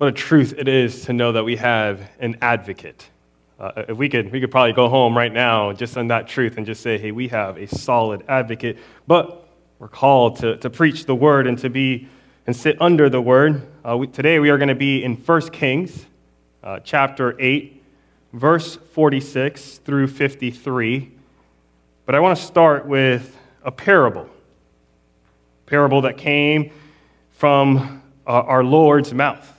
what a truth it is to know that we have an advocate. Uh, if we could, we could probably go home right now just on that truth and just say, hey, we have a solid advocate. But we're called to, to preach the word and to be and sit under the word. Uh, we, today we are going to be in 1 Kings uh, chapter 8, verse 46 through 53. But I want to start with a parable. A parable that came from uh, our Lord's mouth.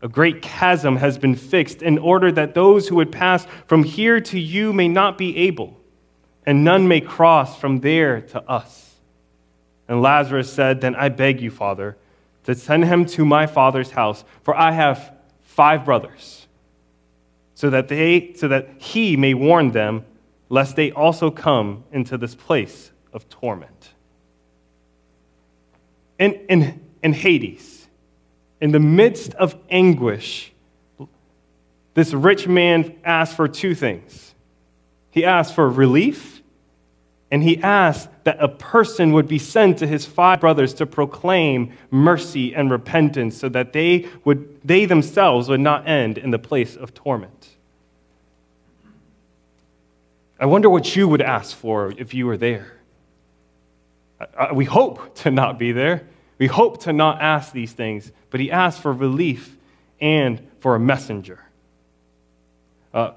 a great chasm has been fixed in order that those who would pass from here to you may not be able, and none may cross from there to us. And Lazarus said, Then I beg you, Father, to send him to my father's house, for I have five brothers, so that, they, so that he may warn them, lest they also come into this place of torment. In, in, in Hades, in the midst of anguish, this rich man asked for two things. He asked for relief, and he asked that a person would be sent to his five brothers to proclaim mercy and repentance so that they, would, they themselves would not end in the place of torment. I wonder what you would ask for if you were there. We hope to not be there. We hope to not ask these things, but he asked for relief and for a messenger. Uh,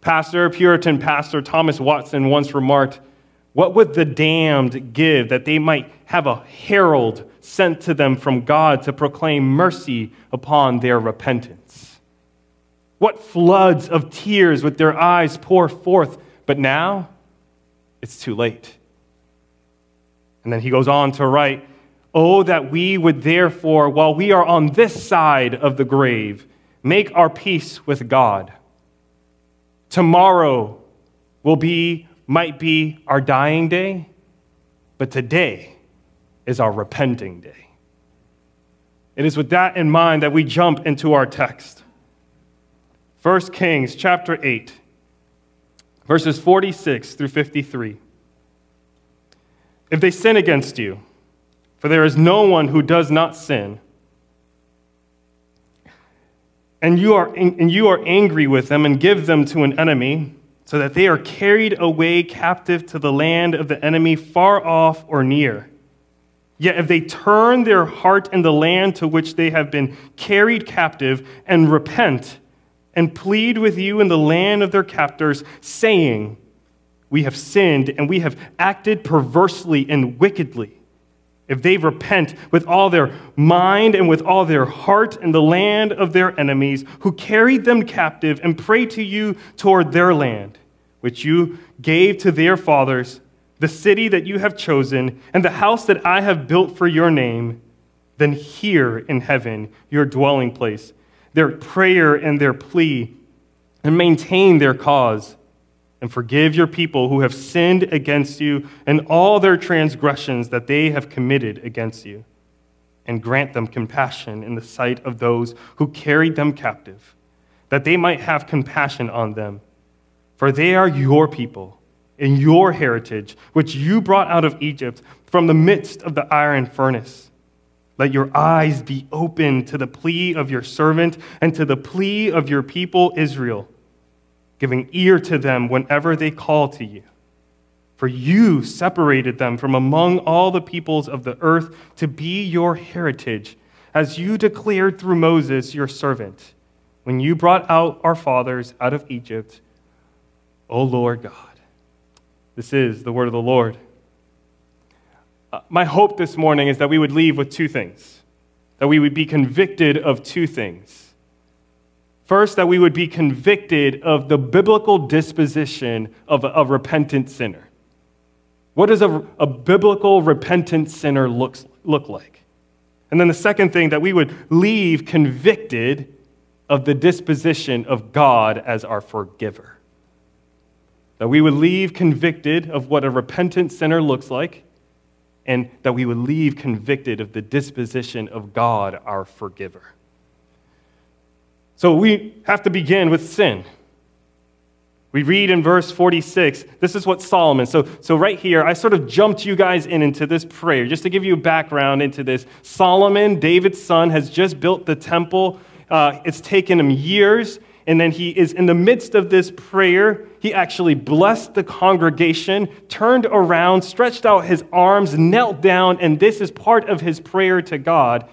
pastor, Puritan pastor Thomas Watson once remarked, What would the damned give that they might have a herald sent to them from God to proclaim mercy upon their repentance? What floods of tears would their eyes pour forth? But now, it's too late. And then he goes on to write, Oh, that we would therefore, while we are on this side of the grave, make our peace with God. Tomorrow will be, might be our dying day, but today is our repenting day. It is with that in mind that we jump into our text. 1 Kings chapter 8, verses 46 through 53. If they sin against you, for there is no one who does not sin. And you, are, and you are angry with them and give them to an enemy, so that they are carried away captive to the land of the enemy, far off or near. Yet if they turn their heart in the land to which they have been carried captive and repent and plead with you in the land of their captors, saying, We have sinned and we have acted perversely and wickedly if they repent with all their mind and with all their heart in the land of their enemies, who carried them captive, and pray to you toward their land, which you gave to their fathers, the city that you have chosen, and the house that I have built for your name, then hear in heaven your dwelling place, their prayer and their plea, and maintain their cause and forgive your people who have sinned against you and all their transgressions that they have committed against you, and grant them compassion in the sight of those who carried them captive, that they might have compassion on them. For they are your people and your heritage, which you brought out of Egypt from the midst of the iron furnace. Let your eyes be open to the plea of your servant and to the plea of your people Israel giving ear to them whenever they call to you. For you separated them from among all the peoples of the earth to be your heritage, as you declared through Moses, your servant. when you brought out our fathers out of Egypt, O Lord God. This is the word of the Lord. Uh, my hope this morning is that we would leave with two things, that we would be convicted of two things. First, that we would be convicted of the biblical disposition of a, a repentant sinner. What does a, a biblical repentant sinner looks, look like? And then the second thing, that we would leave convicted of the disposition of God as our forgiver. That we would leave convicted of what a repentant sinner looks like, and that we would leave convicted of the disposition of God, our forgiver. So we have to begin with sin. We read in verse 46, this is what Solomon, so, so right here, I sort of jumped you guys in into this prayer just to give you a background into this. Solomon, David's son, has just built the temple. Uh, it's taken him years, and then he is in the midst of this prayer. He actually blessed the congregation, turned around, stretched out his arms, knelt down, and this is part of his prayer to God.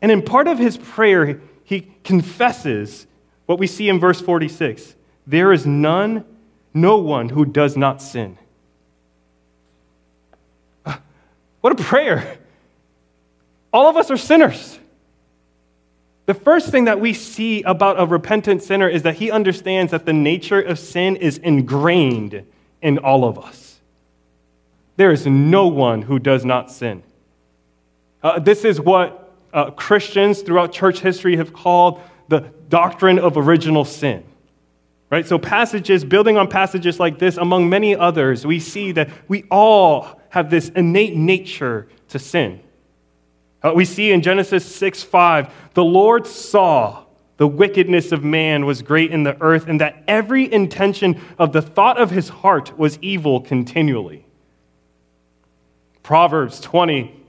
And in part of his prayer, he confesses what we see in verse 46 there is none, no one who does not sin. What a prayer! All of us are sinners. The first thing that we see about a repentant sinner is that he understands that the nature of sin is ingrained in all of us. There is no one who does not sin. Uh, this is what uh, Christians throughout church history have called the doctrine of original sin. Right? So, passages, building on passages like this, among many others, we see that we all have this innate nature to sin. Uh, we see in Genesis 6 5, the Lord saw the wickedness of man was great in the earth, and that every intention of the thought of his heart was evil continually. Proverbs 20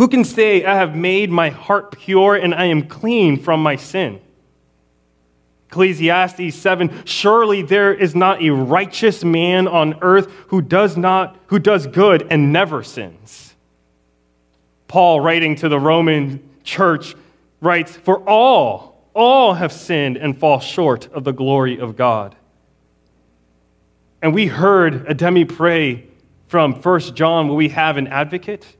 Who can say, I have made my heart pure and I am clean from my sin? Ecclesiastes 7 Surely there is not a righteous man on earth who does not who does good and never sins. Paul writing to the Roman church writes for all all have sinned and fall short of the glory of God. And we heard Ademi pray from 1 John where we have an advocate.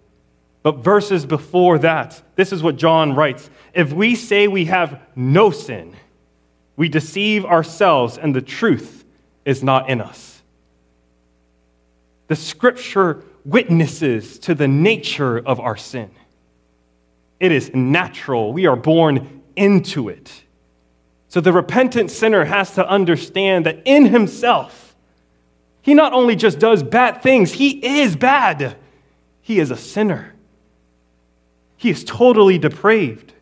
But verses before that, this is what John writes. If we say we have no sin, we deceive ourselves, and the truth is not in us. The scripture witnesses to the nature of our sin. It is natural, we are born into it. So the repentant sinner has to understand that in himself, he not only just does bad things, he is bad. He is a sinner. He is totally depraved.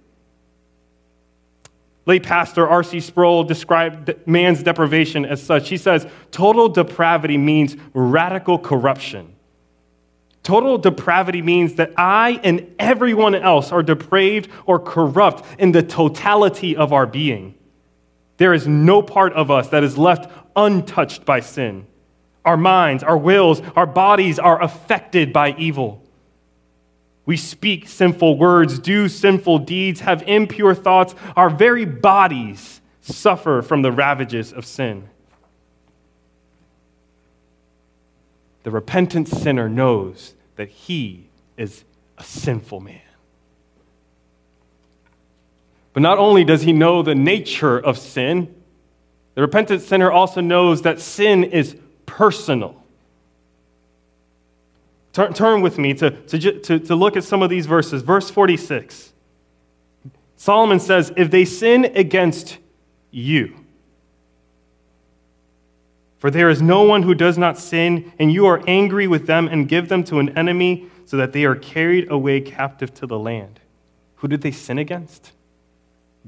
Late pastor R.C. Sproul described man's deprivation as such. He says, total depravity means radical corruption. Total depravity means that I and everyone else are depraved or corrupt in the totality of our being. There is no part of us that is left untouched by sin. Our minds, our wills, our bodies are affected by evil. We speak sinful words, do sinful deeds, have impure thoughts. Our very bodies suffer from the ravages of sin. The repentant sinner knows that he is a sinful man. But not only does he know the nature of sin, the repentant sinner also knows that sin is personal. Turn, turn with me to, to, to, to look at some of these verses. Verse 46. Solomon says, If they sin against you, for there is no one who does not sin, and you are angry with them and give them to an enemy so that they are carried away captive to the land. Who did they sin against?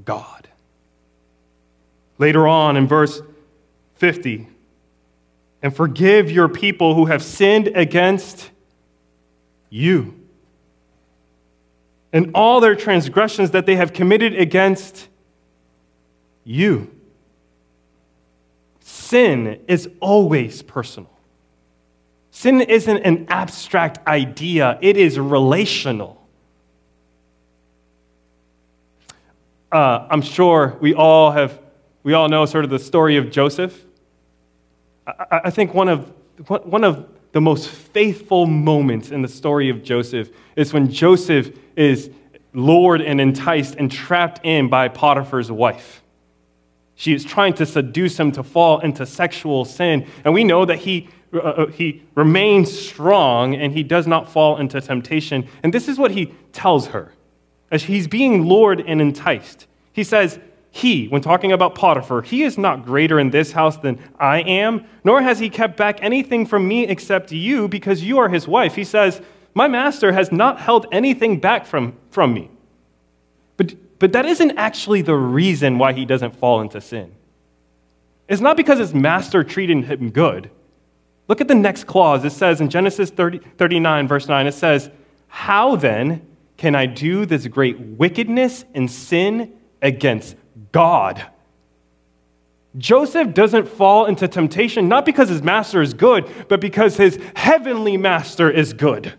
God. Later on in verse 50, and forgive your people who have sinned against you. And all their transgressions that they have committed against you. Sin is always personal. Sin isn't an abstract idea, it is relational. uh, I'm sure we all have, we all know sort of the story of Joseph. I, I think one of, one of the most faithful moments in the story of Joseph is when Joseph is lured and enticed and trapped in by Potiphar's wife. She is trying to seduce him to fall into sexual sin. And we know that he, uh, uh he remains strong and he does not fall into temptation. And this is what he tells her as he's being lured and enticed. He says, He, when talking about Potiphar, he is not greater in this house than I am, nor has he kept back anything from me except you, because you are his wife. He says, My master has not held anything back from, from me. But, but that isn't actually the reason why he doesn't fall into sin. It's not because his master treated him good. Look at the next clause. It says in Genesis 30, 39, verse 9, it says, How then can I do this great wickedness and sin against God? Joseph doesn't fall into temptation not because his master is good, but because his heavenly master is good.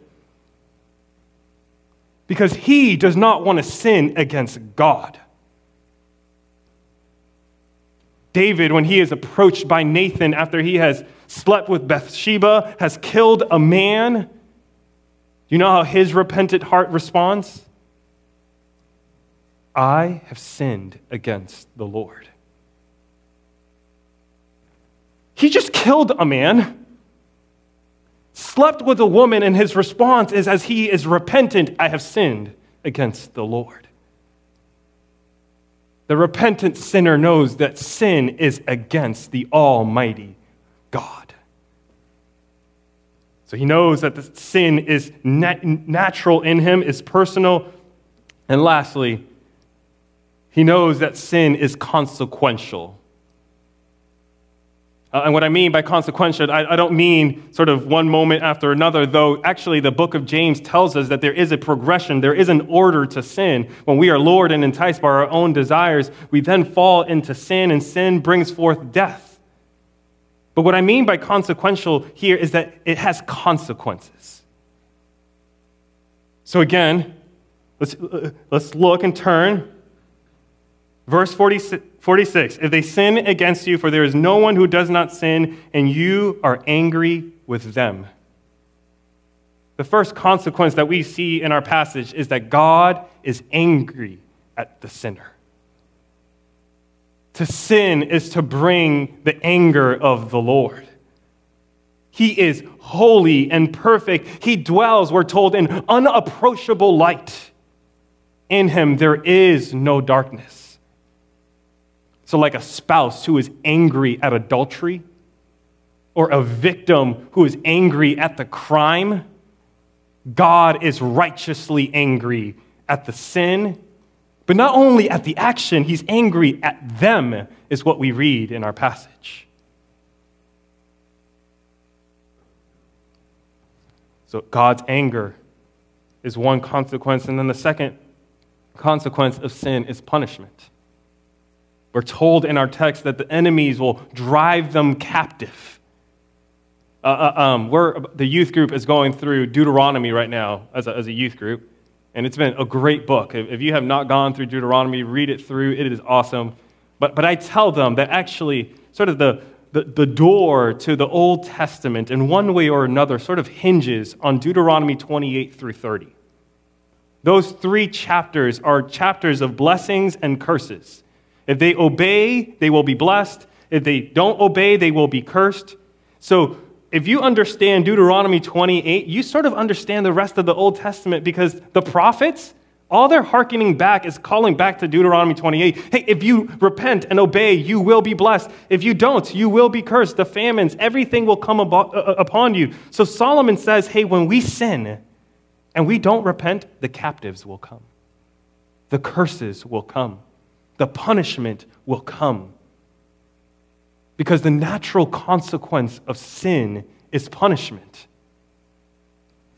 Because he does not want to sin against God. David, when he is approached by Nathan after he has slept with Bathsheba, has killed a man, you know how his repentant heart responds? I have sinned against the Lord. He just killed a man, slept with a woman, and his response is as he is repentant, I have sinned against the Lord. The repentant sinner knows that sin is against the Almighty God. So he knows that the sin is nat- natural in him, is personal. And lastly, he knows that sin is consequential. Uh, and what I mean by consequential, I, I, don't mean sort of one moment after another, though actually the book of James tells us that there is a progression, there is an order to sin. When we are lured and enticed by our own desires, we then fall into sin, and sin brings forth death. But what I mean by consequential here is that it has consequences. So again, let's, uh, let's look and turn. Verse 46, 46 If they sin against you, for there is no one who does not sin, and you are angry with them. The first consequence that we see in our passage is that God is angry at the sinner. To sin is to bring the anger of the Lord. He is holy and perfect. He dwells, we're told, in unapproachable light. In him there is no darkness. So, like a spouse who is angry at adultery, or a victim who is angry at the crime, God is righteously angry at the sin but not only at the action, he's angry at them, is what we read in our passage. So God's anger is one consequence, and then the second consequence of sin is punishment. We're told in our text that the enemies will drive them captive. Uh, uh, um, we're, the youth group is going through Deuteronomy right now as a, as a youth group. And it's been a great book. If you have not gone through Deuteronomy, read it through. It is awesome. But, but I tell them that actually, sort of the, the, the door to the Old Testament, in one way or another, sort of hinges on Deuteronomy 28 through 30. Those three chapters are chapters of blessings and curses. If they obey, they will be blessed. If they don't obey, they will be cursed. So if you understand Deuteronomy 28, you sort of understand the rest of the Old Testament because the prophets, all they're hearkening back is calling back to Deuteronomy 28. Hey, if you repent and obey, you will be blessed. If you don't, you will be cursed. The famines, everything will come uh, uh, upon you. So Solomon says, hey, when we sin and we don't repent, the captives will come, the curses will come, the punishment will come because the natural consequence of sin is punishment.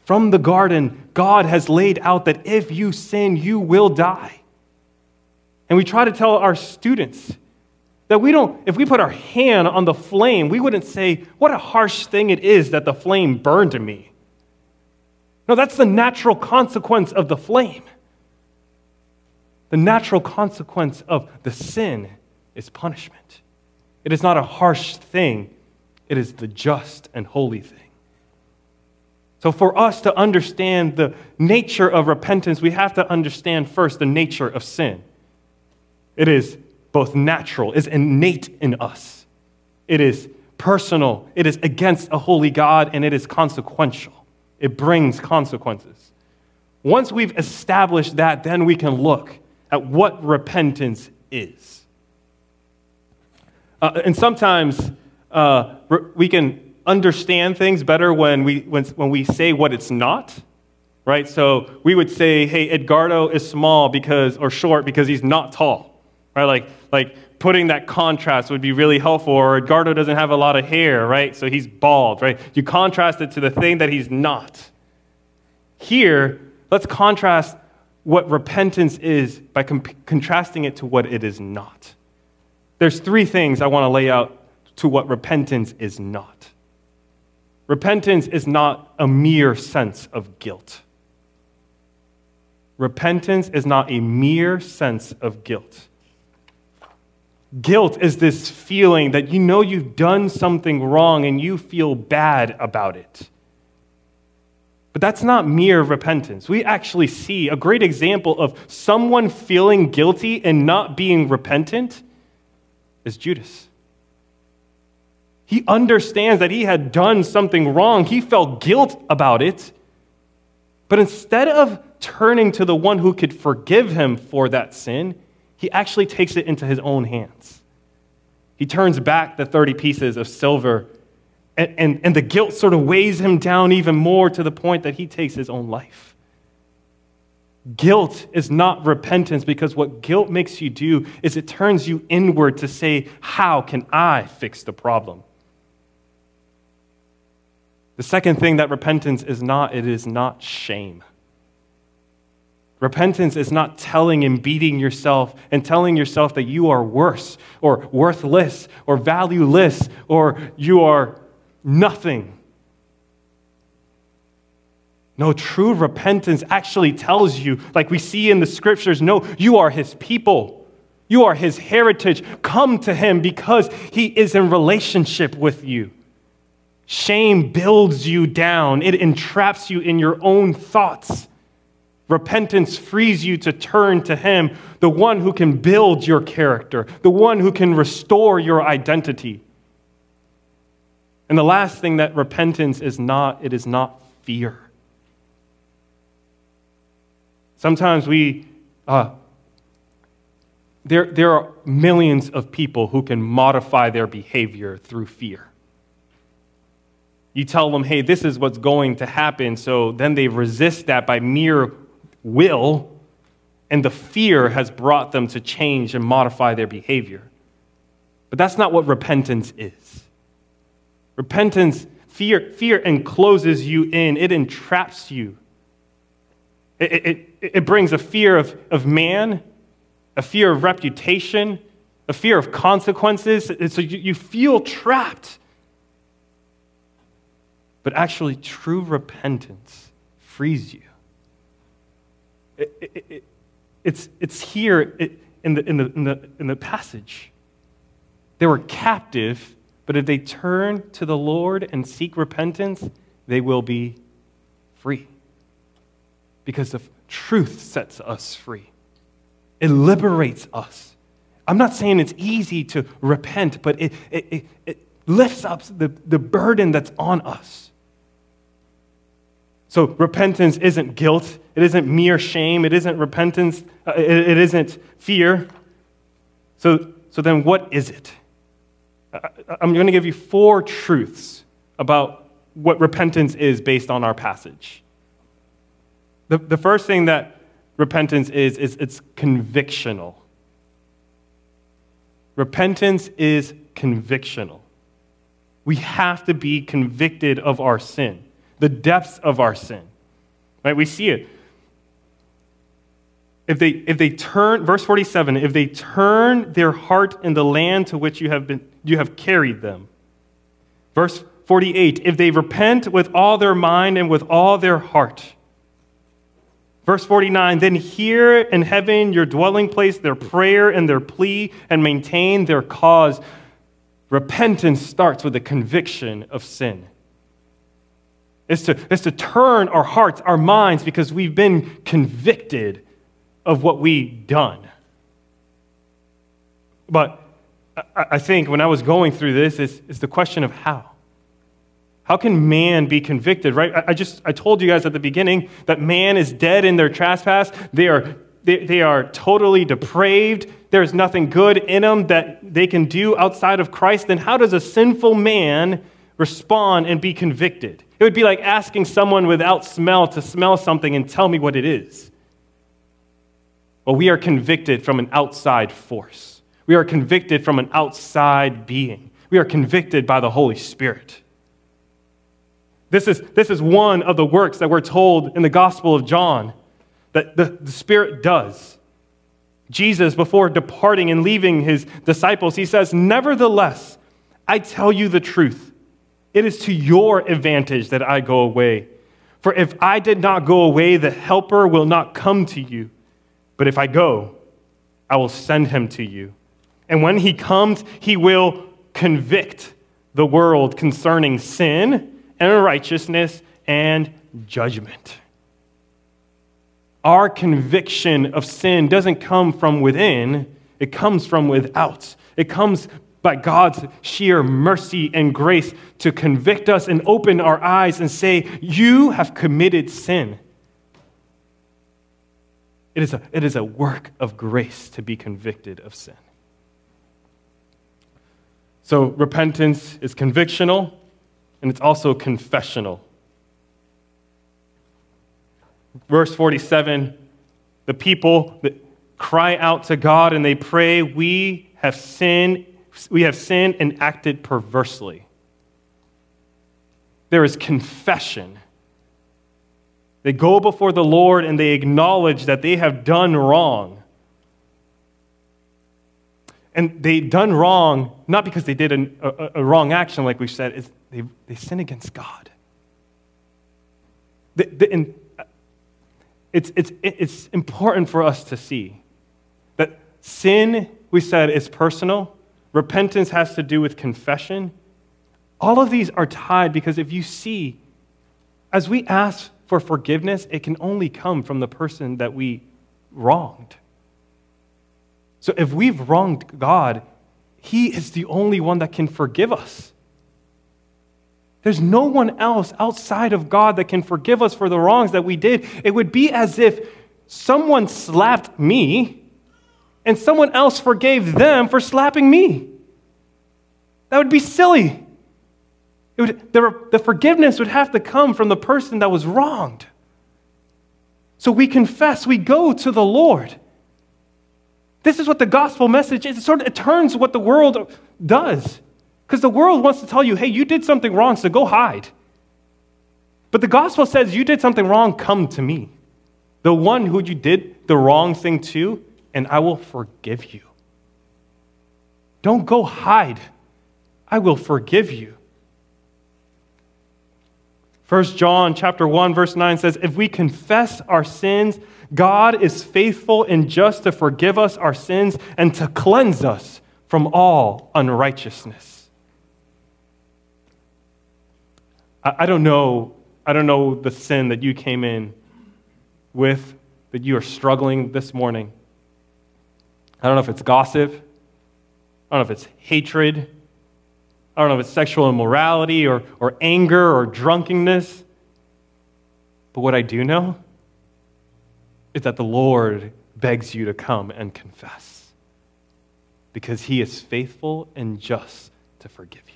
From the garden, God has laid out that if you sin, you will die. And we try to tell our students that we don't, if we put our hand on the flame, we wouldn't say, What a harsh thing it is that the flame burned me. No, that's the natural consequence of the flame. The natural consequence of the sin is punishment. It is not a harsh thing, it is the just and holy thing. So, for us to understand the nature of repentance, we have to understand first the nature of sin. It is both natural, is innate in us. It is personal, it is against a holy God, and it is consequential. It brings consequences. Once we've established that, then we can look at what repentance is. Uh, and sometimes uh, we can understand things better when we, when, when we say what it's not, right? So we would say, hey, Edgardo is small because, or short because he's not tall, right? Like, like putting that contrast would be really helpful. Or Edgardo doesn't have a lot of hair, right? So he's bald, right? You contrast it to the thing that he's not. Here, let's contrast what repentance is by comp- contrasting it to what it is not. There's three things I want to lay out to what repentance is not. Repentance is not a mere sense of guilt. Repentance is not a mere sense of guilt. Guilt is this feeling that you know you've done something wrong and you feel bad about it. But that's not mere repentance. We actually see a great example of someone feeling guilty and not being repentant is Judas. He understands that he had done something wrong. He felt guilt about it. But instead of turning to the one who could forgive him for that sin, he actually takes it into his own hands. He turns back the 30 pieces of silver, and, and, and the guilt sort of weighs him down even more to the point that he takes his own life. Guilt is not repentance because what guilt makes you do is it turns you inward to say, How can I fix the problem? The second thing that repentance is not, it is not shame. Repentance is not telling and beating yourself and telling yourself that you are worse or worthless or valueless or you are nothing. No, true repentance actually tells you, like we see in the scriptures, no, you are his people. You are his heritage. Come to him because he is in relationship with you. Shame builds you down, it entraps you in your own thoughts. Repentance frees you to turn to him, the one who can build your character, the one who can restore your identity. And the last thing that repentance is not, it is not fear. Sometimes we, uh, there, there are millions of people who can modify their behavior through fear. You tell them, hey, this is what's going to happen, so then they resist that by mere will, and the fear has brought them to change and modify their behavior. But that's not what repentance is. Repentance, fear, fear encloses you in, it entraps you. It, it, it brings a fear of, of man, a fear of reputation, a fear of consequences. So you, you feel trapped. But actually, true repentance frees you. It, it, it, it's, it's here in, the, in, the, in, the, in the passage. They were captive, but if they turn to the Lord and seek repentance, they will be free because the truth sets us free. It liberates us. I'm not saying it's easy to repent, but it, it, it, it lifts up the, the burden that's on us. So, repentance isn't guilt. It isn't mere shame. It isn't repentance. Uh, it, it isn't fear. So, so, then what is it? I'm going to give you four truths about what repentance is based on our passage. The, the first thing that repentance is, is it's convictional. Repentance is convictional. We have to be convicted of our sin, the depths of our sin. Right? We see it. If they, if they turn, verse 47, if they turn their heart in the land to which you have, been, you have carried them. Verse 48, if they repent with all their mind and with all their heart. Verse 49 Then hear in heaven your dwelling place their prayer and their plea, and maintain their cause. Repentance starts with a conviction of sin. It's to, it's to turn our hearts, our minds, because we've been convicted of what we've done. But I, I think when I was going through this, is, is the question of how. How can man be convicted, right? I, just, I told you guys at the beginning that man is dead in their trespass. They are, they, they are totally depraved. There's nothing good in them that they can do outside of Christ. Then how does a sinful man respond and be convicted? It would be like asking someone without smell to smell something and tell me what it is. Well, we are convicted from an outside force. We are convicted from an outside being. We are convicted by the Holy Spirit. This is, this is one of the works that we're told in the Gospel of John that the, the Spirit does. Jesus, before departing and leaving his disciples, he says, Nevertheless, I tell you the truth. It is to your advantage that I go away. For if I did not go away, the Helper will not come to you. But if I go, I will send him to you. And when he comes, he will convict the world concerning sin and righteousness and judgment. Our conviction of sin doesn't come from within, it comes from without. It comes by God's sheer mercy and grace to convict us and open our eyes and say, You have committed sin. It is, a, it is a work of grace to be convicted of sin. So, repentance is convictional, and it's also confessional. Verse 47 the people that cry out to God and they pray, We have sinned, we have sinned and acted perversely. There is confession. They go before the Lord and they acknowledge that they have done wrong. And they done wrong not because they did a, a, a wrong action, like we said, it's they, they sin against God. The, the, and uh, it's, it's, it's important for us to see that sin, we said, is personal. Repentance has to do with confession. All of these are tied because if you see, as we ask for forgiveness, it can only come from the person that we wronged. So if we've wronged God, He is the only one that can forgive us. There's no one else outside of God that can forgive us for the wrongs that we did. It would be as if someone slapped me and someone else forgave them for slapping me. That would be silly. Would, the, the forgiveness would have to come from the person that was wronged. So we confess, we go to the Lord. This is what the gospel message is. It sort of it turns what the world does. Because the world wants to tell you, hey, you did something wrong, so go hide. But the gospel says, you did something wrong, come to me. The one who you did the wrong thing to, and I will forgive you. Don't go hide. I will forgive you. 1 John chapter 1 verse 9 says if we confess our sins God is faithful and just to forgive us our sins and to cleanse us from all unrighteousness. I, I don't know. I don't know the sin that you came in with that you are struggling this morning. I don't know if it's gossip. I don't know if it's hatred. I don't know if it's sexual immorality or, or anger or drunkenness. But what I do know is that the Lord begs you to come and confess because he is faithful and just to forgive you.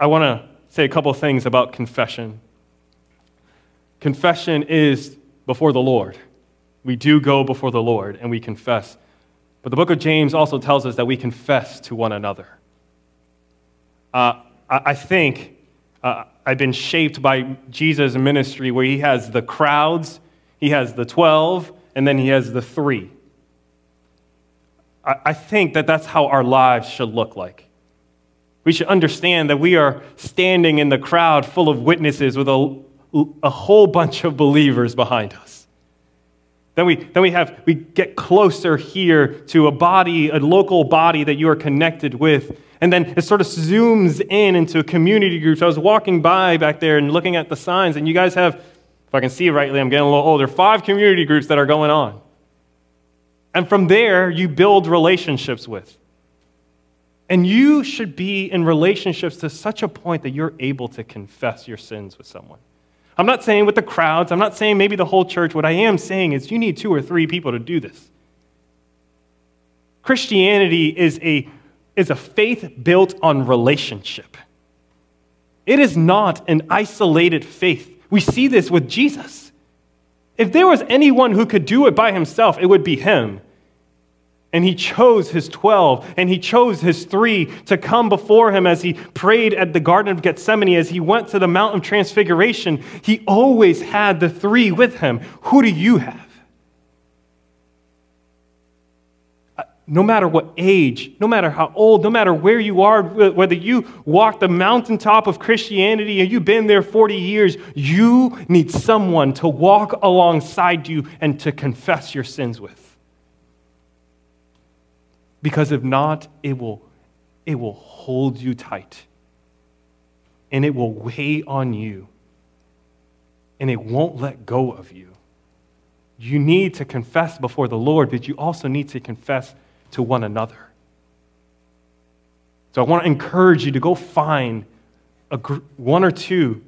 I want to say a couple things about confession. Confession is before the Lord. We do go before the Lord and we confess. But the book of James also tells us that we confess to one another. Uh, I think uh, I've been shaped by Jesus' ministry where he has the crowds, he has the 12, and then he has the three. I, I think that that's how our lives should look like. We should understand that we are standing in the crowd full of witnesses with a a whole bunch of believers behind us. Then we, then we have, we get closer here to a body, a local body that you are connected with. And then it sort of zooms in into a community groups. I was walking by back there and looking at the signs, and you guys have, if I can see rightly, I'm getting a little older, five community groups that are going on. And from there, you build relationships with. And you should be in relationships to such a point that you're able to confess your sins with someone. I'm not saying with the crowds, I'm not saying maybe the whole church. What I am saying is you need two or three people to do this. Christianity is a, is a faith built on relationship. It is not an isolated faith. We see this with Jesus. If there was anyone who could do it by himself, it would be him. And he chose his 12 and he chose his three to come before him as he prayed at the Garden of Gethsemane, as he went to the Mount of Transfiguration. He always had the three with him. Who do you have? Uh, no matter what age, no matter how old, no matter where you are, whether you walk the mountaintop of Christianity and you've been there 40 years, you need someone to walk alongside you and to confess your sins with. Because if not, it will, it will hold you tight and it will weigh on you and it won't let go of you. You need to confess before the Lord, but you also need to confess to one another. So I want to encourage you to go find a gr- one or two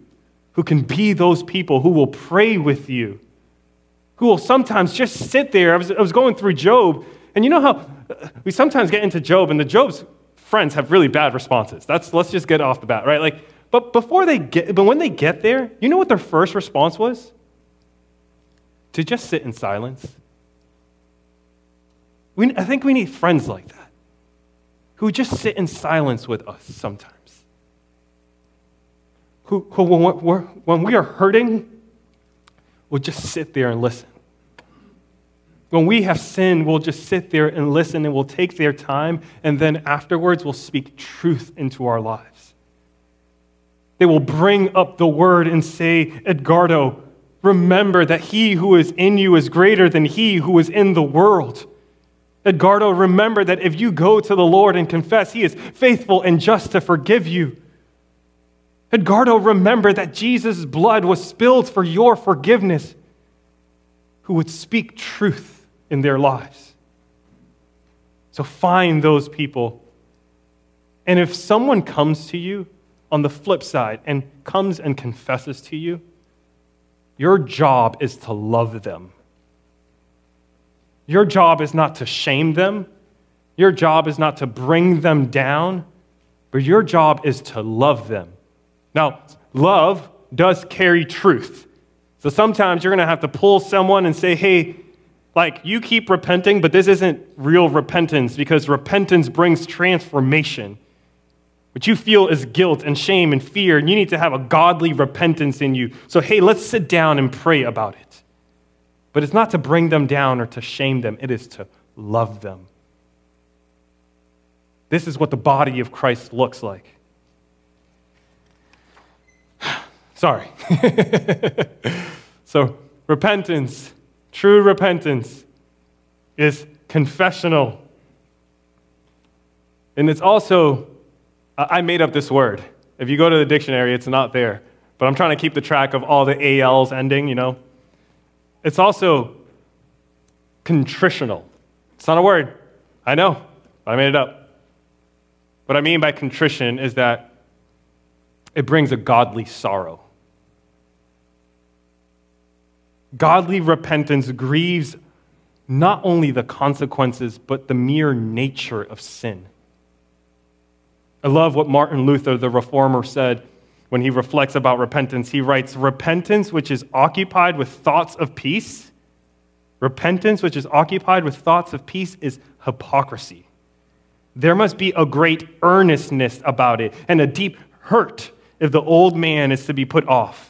who can be those people who will pray with you, who will sometimes just sit there. I was, I was going through Job, and you know how we sometimes get into Job, and the Job's friends have really bad responses. That's let's just get off the bat, right? Like, but before they get, but when they get there, you know what their first response was? To just sit in silence. We, I think we need friends like that, who just sit in silence with us sometimes. Who, who when, when we are hurting, will just sit there and listen. When we have sinned, we'll just sit there and listen and we'll take their time, and then afterwards we'll speak truth into our lives. They will bring up the word and say, Edgardo, remember that he who is in you is greater than he who is in the world. Edgardo, remember that if you go to the Lord and confess, he is faithful and just to forgive you. Edgardo, remember that Jesus' blood was spilled for your forgiveness, who would speak truth in their lives. So find those people. And if someone comes to you on the flip side and comes and confesses to you, your job is to love them. Your job is not to shame them. Your job is not to bring them down, but your job is to love them. Now, love does carry truth. So sometimes you're going to have to pull someone and say, hey, like, you keep repenting, but this isn't real repentance because repentance brings transformation. What you feel is guilt and shame and fear, and you need to have a godly repentance in you. So, hey, let's sit down and pray about it. But it's not to bring them down or to shame them, it is to love them. This is what the body of Christ looks like. Sorry. so, repentance True repentance is confessional. And it's also, I made up this word. If you go to the dictionary, it's not there. But I'm trying to keep the track of all the ALs ending, you know. It's also contritional. It's not a word. I know. I made it up. What I mean by contrition is that it brings a godly sorrow. Godly repentance grieves not only the consequences, but the mere nature of sin. I love what Martin Luther, the reformer, said when he reflects about repentance. He writes, Repentance which is occupied with thoughts of peace, repentance which is occupied with thoughts of peace is hypocrisy. There must be a great earnestness about it and a deep hurt if the old man is to be put off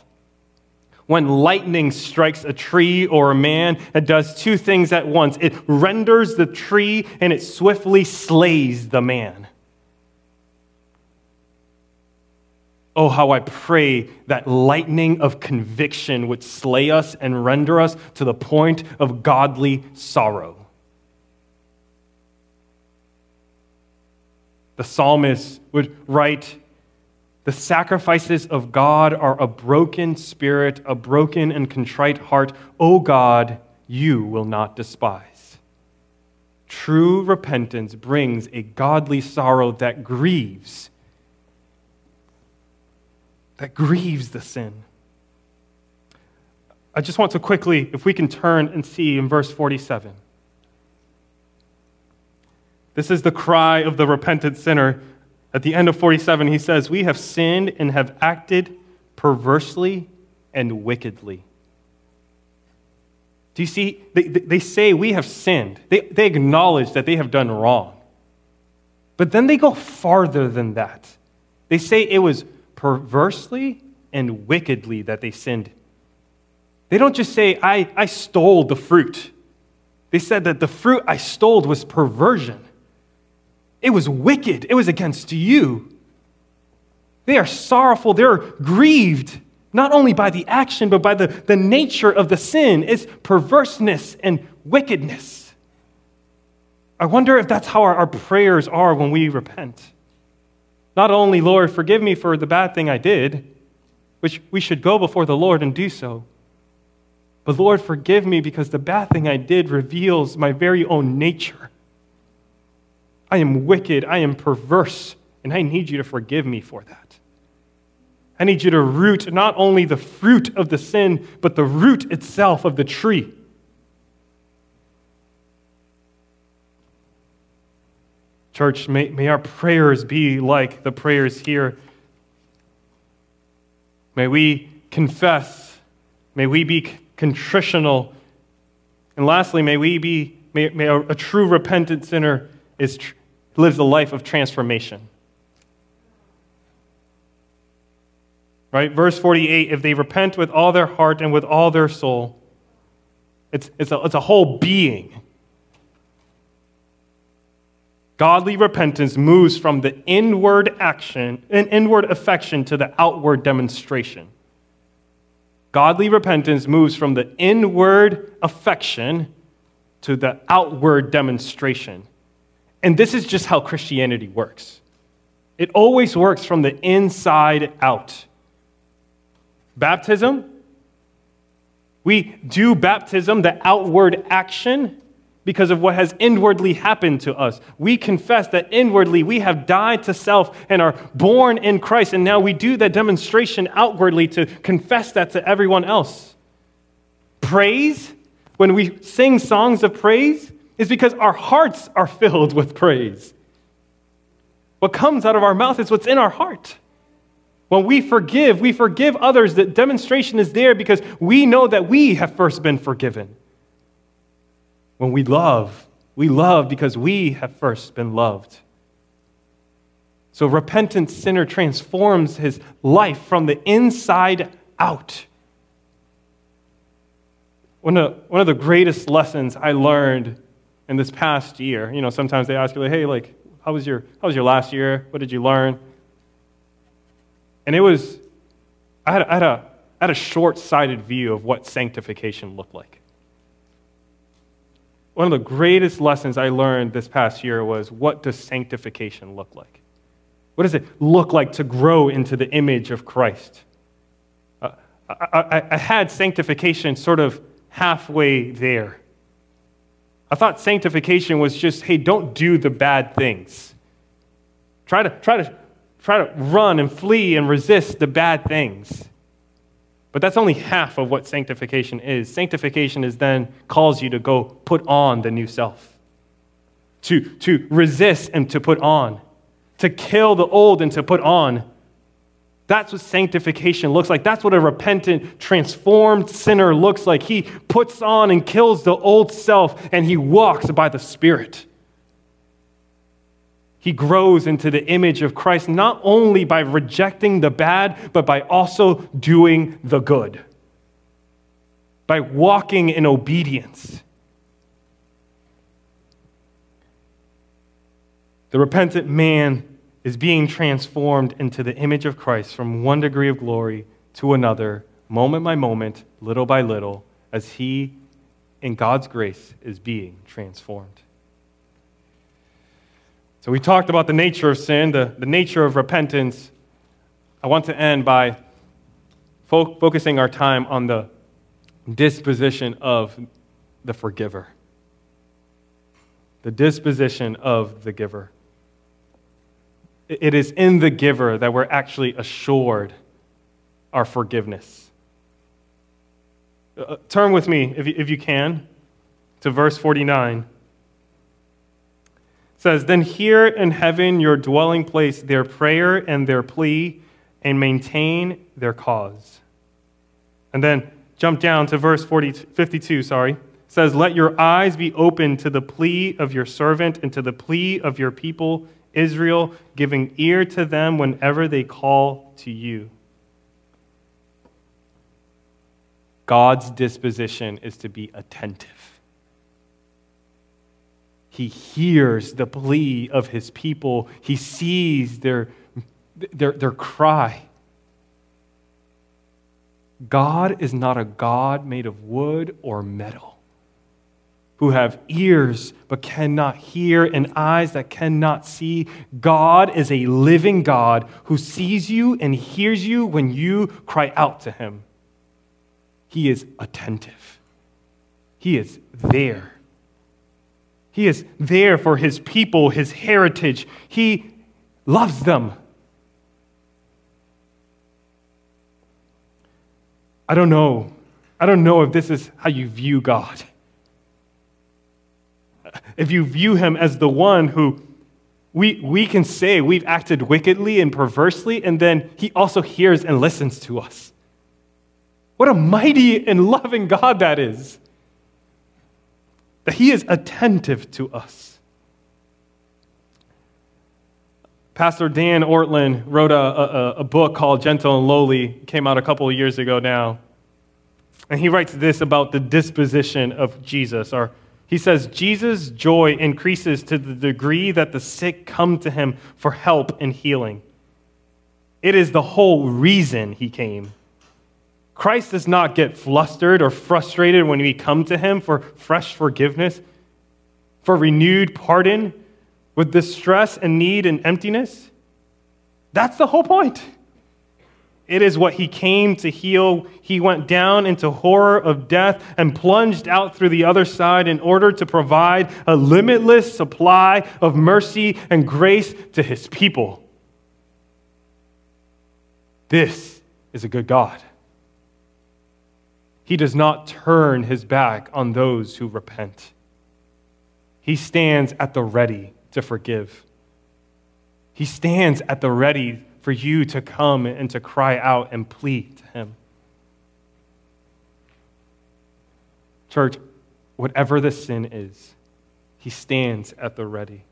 when lightning strikes a tree or a man, it does two things at once it renders the tree and it swiftly slays the man. Oh, how I pray that lightning of conviction would slay us and render us to the point of godly sorrow. The psalmist would write, The sacrifices of God are a broken spirit, a broken and contrite heart. O God, you will not despise. True repentance brings a godly sorrow that grieves that grieves the sin. I just want to quickly, if we can turn and see in verse 47. This is the cry of the repentant sinner. At the end of 47, he says, We have sinned and have acted perversely and wickedly. Do you see? They, they say we have sinned. They, they acknowledge that they have done wrong. But then they go farther than that. They say it was perversely and wickedly that they sinned. They don't just say, I, I stole the fruit. They said that the fruit I stole was perversion. It was wicked. It was against you. They are sorrowful. They're grieved, not only by the action, but by the, the nature of the sin. It's perverseness and wickedness. I wonder if that's how our, our prayers are when we repent. Not only, Lord, forgive me for the bad thing I did, which we should go before the Lord and do so, but Lord, forgive me because the bad thing I did reveals my very own nature. I am wicked, I am perverse, and I need you to forgive me for that. I need you to root not only the fruit of the sin, but the root itself of the tree. Church, may, may our prayers be like the prayers here. May we confess. May we be contritional. And lastly, may we be, may, may a, a true repentant sinner is, lives a life of transformation. Right? Verse 48 if they repent with all their heart and with all their soul, it's, it's, a, it's a whole being. Godly repentance moves from the inward action, an inward affection to the outward demonstration. Godly repentance moves from the inward affection to the outward demonstration. And this is just how Christianity works. It always works from the inside out. Baptism, we do baptism, the outward action, because of what has inwardly happened to us. We confess that inwardly we have died to self and are born in Christ, and now we do that demonstration outwardly to confess that to everyone else. Praise, when we sing songs of praise, is because our hearts are filled with praise. What comes out of our mouth is what's in our heart. When we forgive, we forgive others. The demonstration is there because we know that we have first been forgiven. When we love, we love because we have first been loved. So, repentant sinner transforms his life from the inside out. One of, one of the greatest lessons I learned in this past year, you know, sometimes they ask you, like, hey, like, how was your, how was your last year? What did you learn? And it was, I had, I had a, I had a short sighted view of what sanctification looked like one of the greatest lessons I learned this past year was what does sanctification look like? What does it look like to grow into the image of Christ? Uh, I, I, I had sanctification sort of halfway there. I thought sanctification was just, hey, don't do the bad things. Try to, try to, try to run and flee and resist the bad things. But that's only half of what sanctification is. Sanctification is then calls you to go put on the new self, to, to resist and to put on, to kill the old and to put on. That's what sanctification looks like. That's what a repentant, transformed sinner looks like. He puts on and kills the old self and he walks by the Spirit. He grows into the image of Christ not only by rejecting the bad, but by also doing the good, by walking in obedience. The repentant man is being transformed into the image of Christ from one degree of glory to another, moment by moment, little by little, as he, in God's grace, is being transformed. So, we talked about the nature of sin, the, the nature of repentance. I want to end by fo- focusing our time on the disposition of the forgiver. The disposition of the giver. It is in the giver that we're actually assured our forgiveness. Uh, turn with me, if you, if you can, to verse 49. It says, Then hear in heaven your dwelling place their prayer and their plea, and maintain their cause. And then jump down to verse 40, 52, sorry. It says, Let your eyes be open to the plea of your servant and to the plea of your people Israel, giving ear to them whenever they call to you. God's disposition is to be attentive. He hears the plea of his people, he sees their, their, their cry. God is not a God made of wood or metal who have ears but cannot hear and eyes that cannot see. God is a living God who sees you and hears you when you cry out to him. He is attentive, He is there. He is there for his people, his heritage. He loves them. I don't know. I don't know if this is how you view God if you view him as the one who we, we can say we've acted wickedly and perversely, and then he also hears and listens to us. What a mighty and loving God that is. That he is attentive to us. Pastor Dan Ortlund wrote a, a, a book called Gentle and Lowly, came out a couple of years ago now. And he writes this about the disposition of Jesus, our he says, Jesus' joy increases to the degree that the sick come to him for help and healing. It is the whole reason he came. Christ does not get flustered or frustrated when we come to him for fresh forgiveness, for renewed pardon, with distress and need and emptiness. That's the whole point. It is what he came to heal. He went down into horror of death and plunged out through the other side in order to provide a limitless supply of mercy and grace to his people. This is a good God. He does not turn his back on those who repent. He stands at the ready to forgive. He stands at the ready for you to come and to cry out and plead to Him. Church, whatever the sin is, He stands at the ready.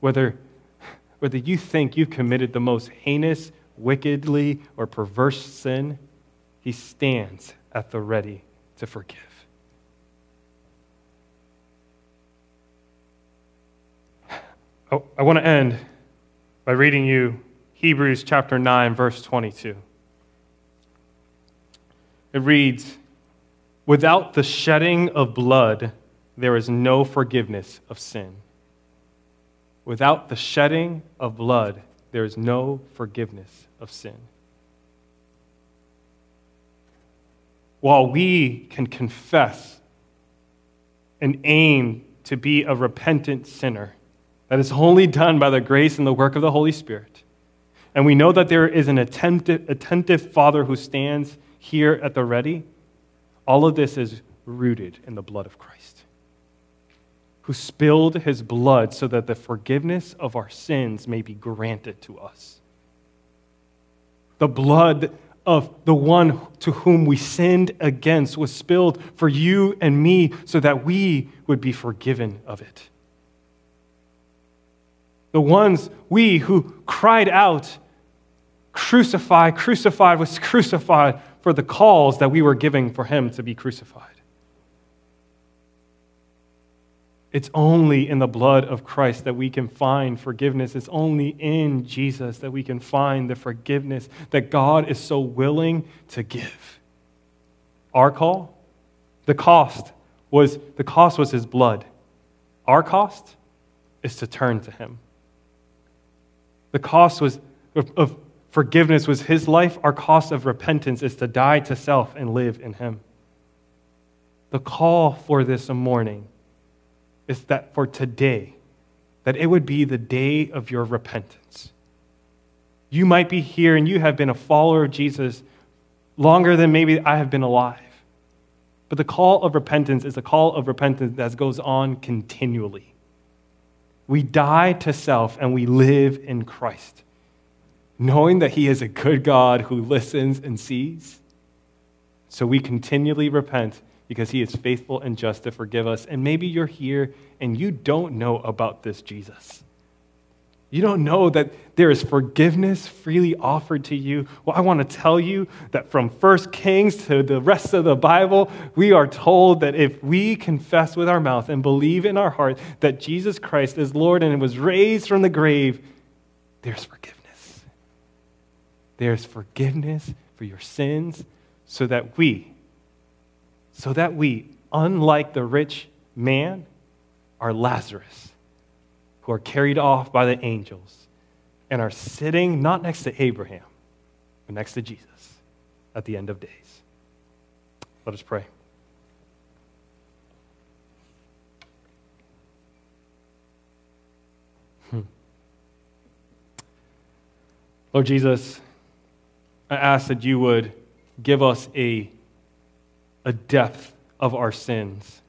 Whether, whether you think you've committed the most heinous, wickedly, or perverse sin, He stands at the ready to forgive. Oh, I want to end by reading you Hebrews chapter 9, verse 22. It reads Without the shedding of blood, there is no forgiveness of sin. Without the shedding of blood, there is no forgiveness of sin. While we can confess and aim to be a repentant sinner, that is only done by the grace and the work of the Holy Spirit. And we know that there is an attentive, attentive Father who stands here at the ready. All of this is rooted in the blood of Christ, who spilled his blood so that the forgiveness of our sins may be granted to us. The blood of the one to whom we sinned against was spilled for you and me so that we would be forgiven of it the ones we who cried out, Crucify, crucified, was crucified for the calls that we were giving for him to be crucified. It's only in the blood of Christ that we can find forgiveness. It's only in Jesus that we can find the forgiveness that God is so willing to give. Our call, the cost was the cost was his blood. Our cost is to turn to him. The cost was of, of forgiveness was his life. Our cost of repentance is to die to self and live in him. The call for this morning is that for today, that it would be the day of your repentance. You might be here and you have been a follower of Jesus longer than maybe I have been alive. But the call of repentance is a call of repentance that goes on continually. We die to self and we live in Christ, knowing that He is a good God who listens and sees. So we continually repent because he is faithful and just to forgive us. And maybe you're here and you don't know about this Jesus. You don't know that there is forgiveness freely offered to you. Well, I want to tell you that from First Kings to the rest of the Bible, we are told that if we confess with our mouth and believe in our heart that Jesus Christ is Lord and was raised from the grave, there's forgiveness. There's forgiveness for your sins so that we, so that we, unlike the rich man, are Lazarus, are carried off by the angels and are sitting not next to Abraham, but next to Jesus at the end of days. Let us pray. Hmm. Lord Jesus, I ask that you would give us a a depth of our sins.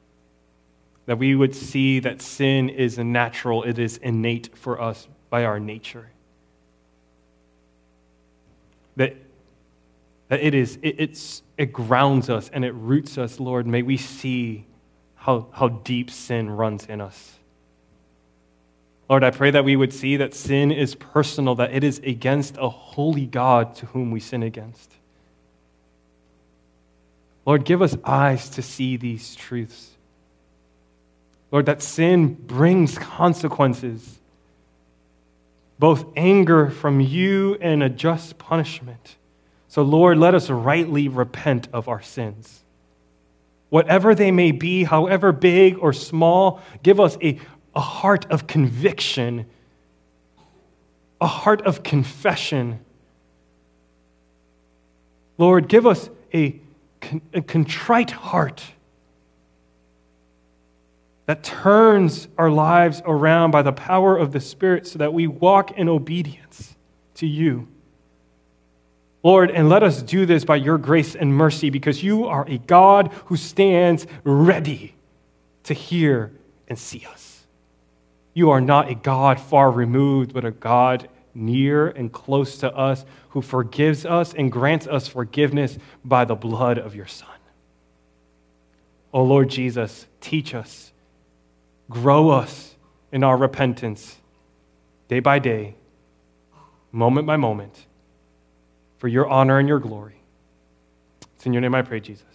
That we would see that sin is natural, it is innate for us by our nature. That, that it is, it, it's, it grounds us and it roots us, Lord. May we see how, how deep sin runs in us. Lord, I pray that we would see that sin is personal, that it is against a holy God to whom we sin against. Lord, give us eyes to see these truths. Lord, that sin brings consequences, both anger from you and a just punishment. So, Lord, let us rightly repent of our sins. Whatever they may be, however big or small, give us a, a heart of conviction, a heart of confession. Lord, give us a a contrite heart that turns our lives around by the power of the Spirit so that we walk in obedience to you. Lord, and let us do this by your grace and mercy because you are a God who stands ready to hear and see us. You are not a God far removed, but a God near and close to us, who forgives us and grants us forgiveness by the blood of your Son. Oh Lord Jesus, teach us, grow us in our repentance day by day, moment by moment, for your honor and your glory. It's in your name I pray, Jesus.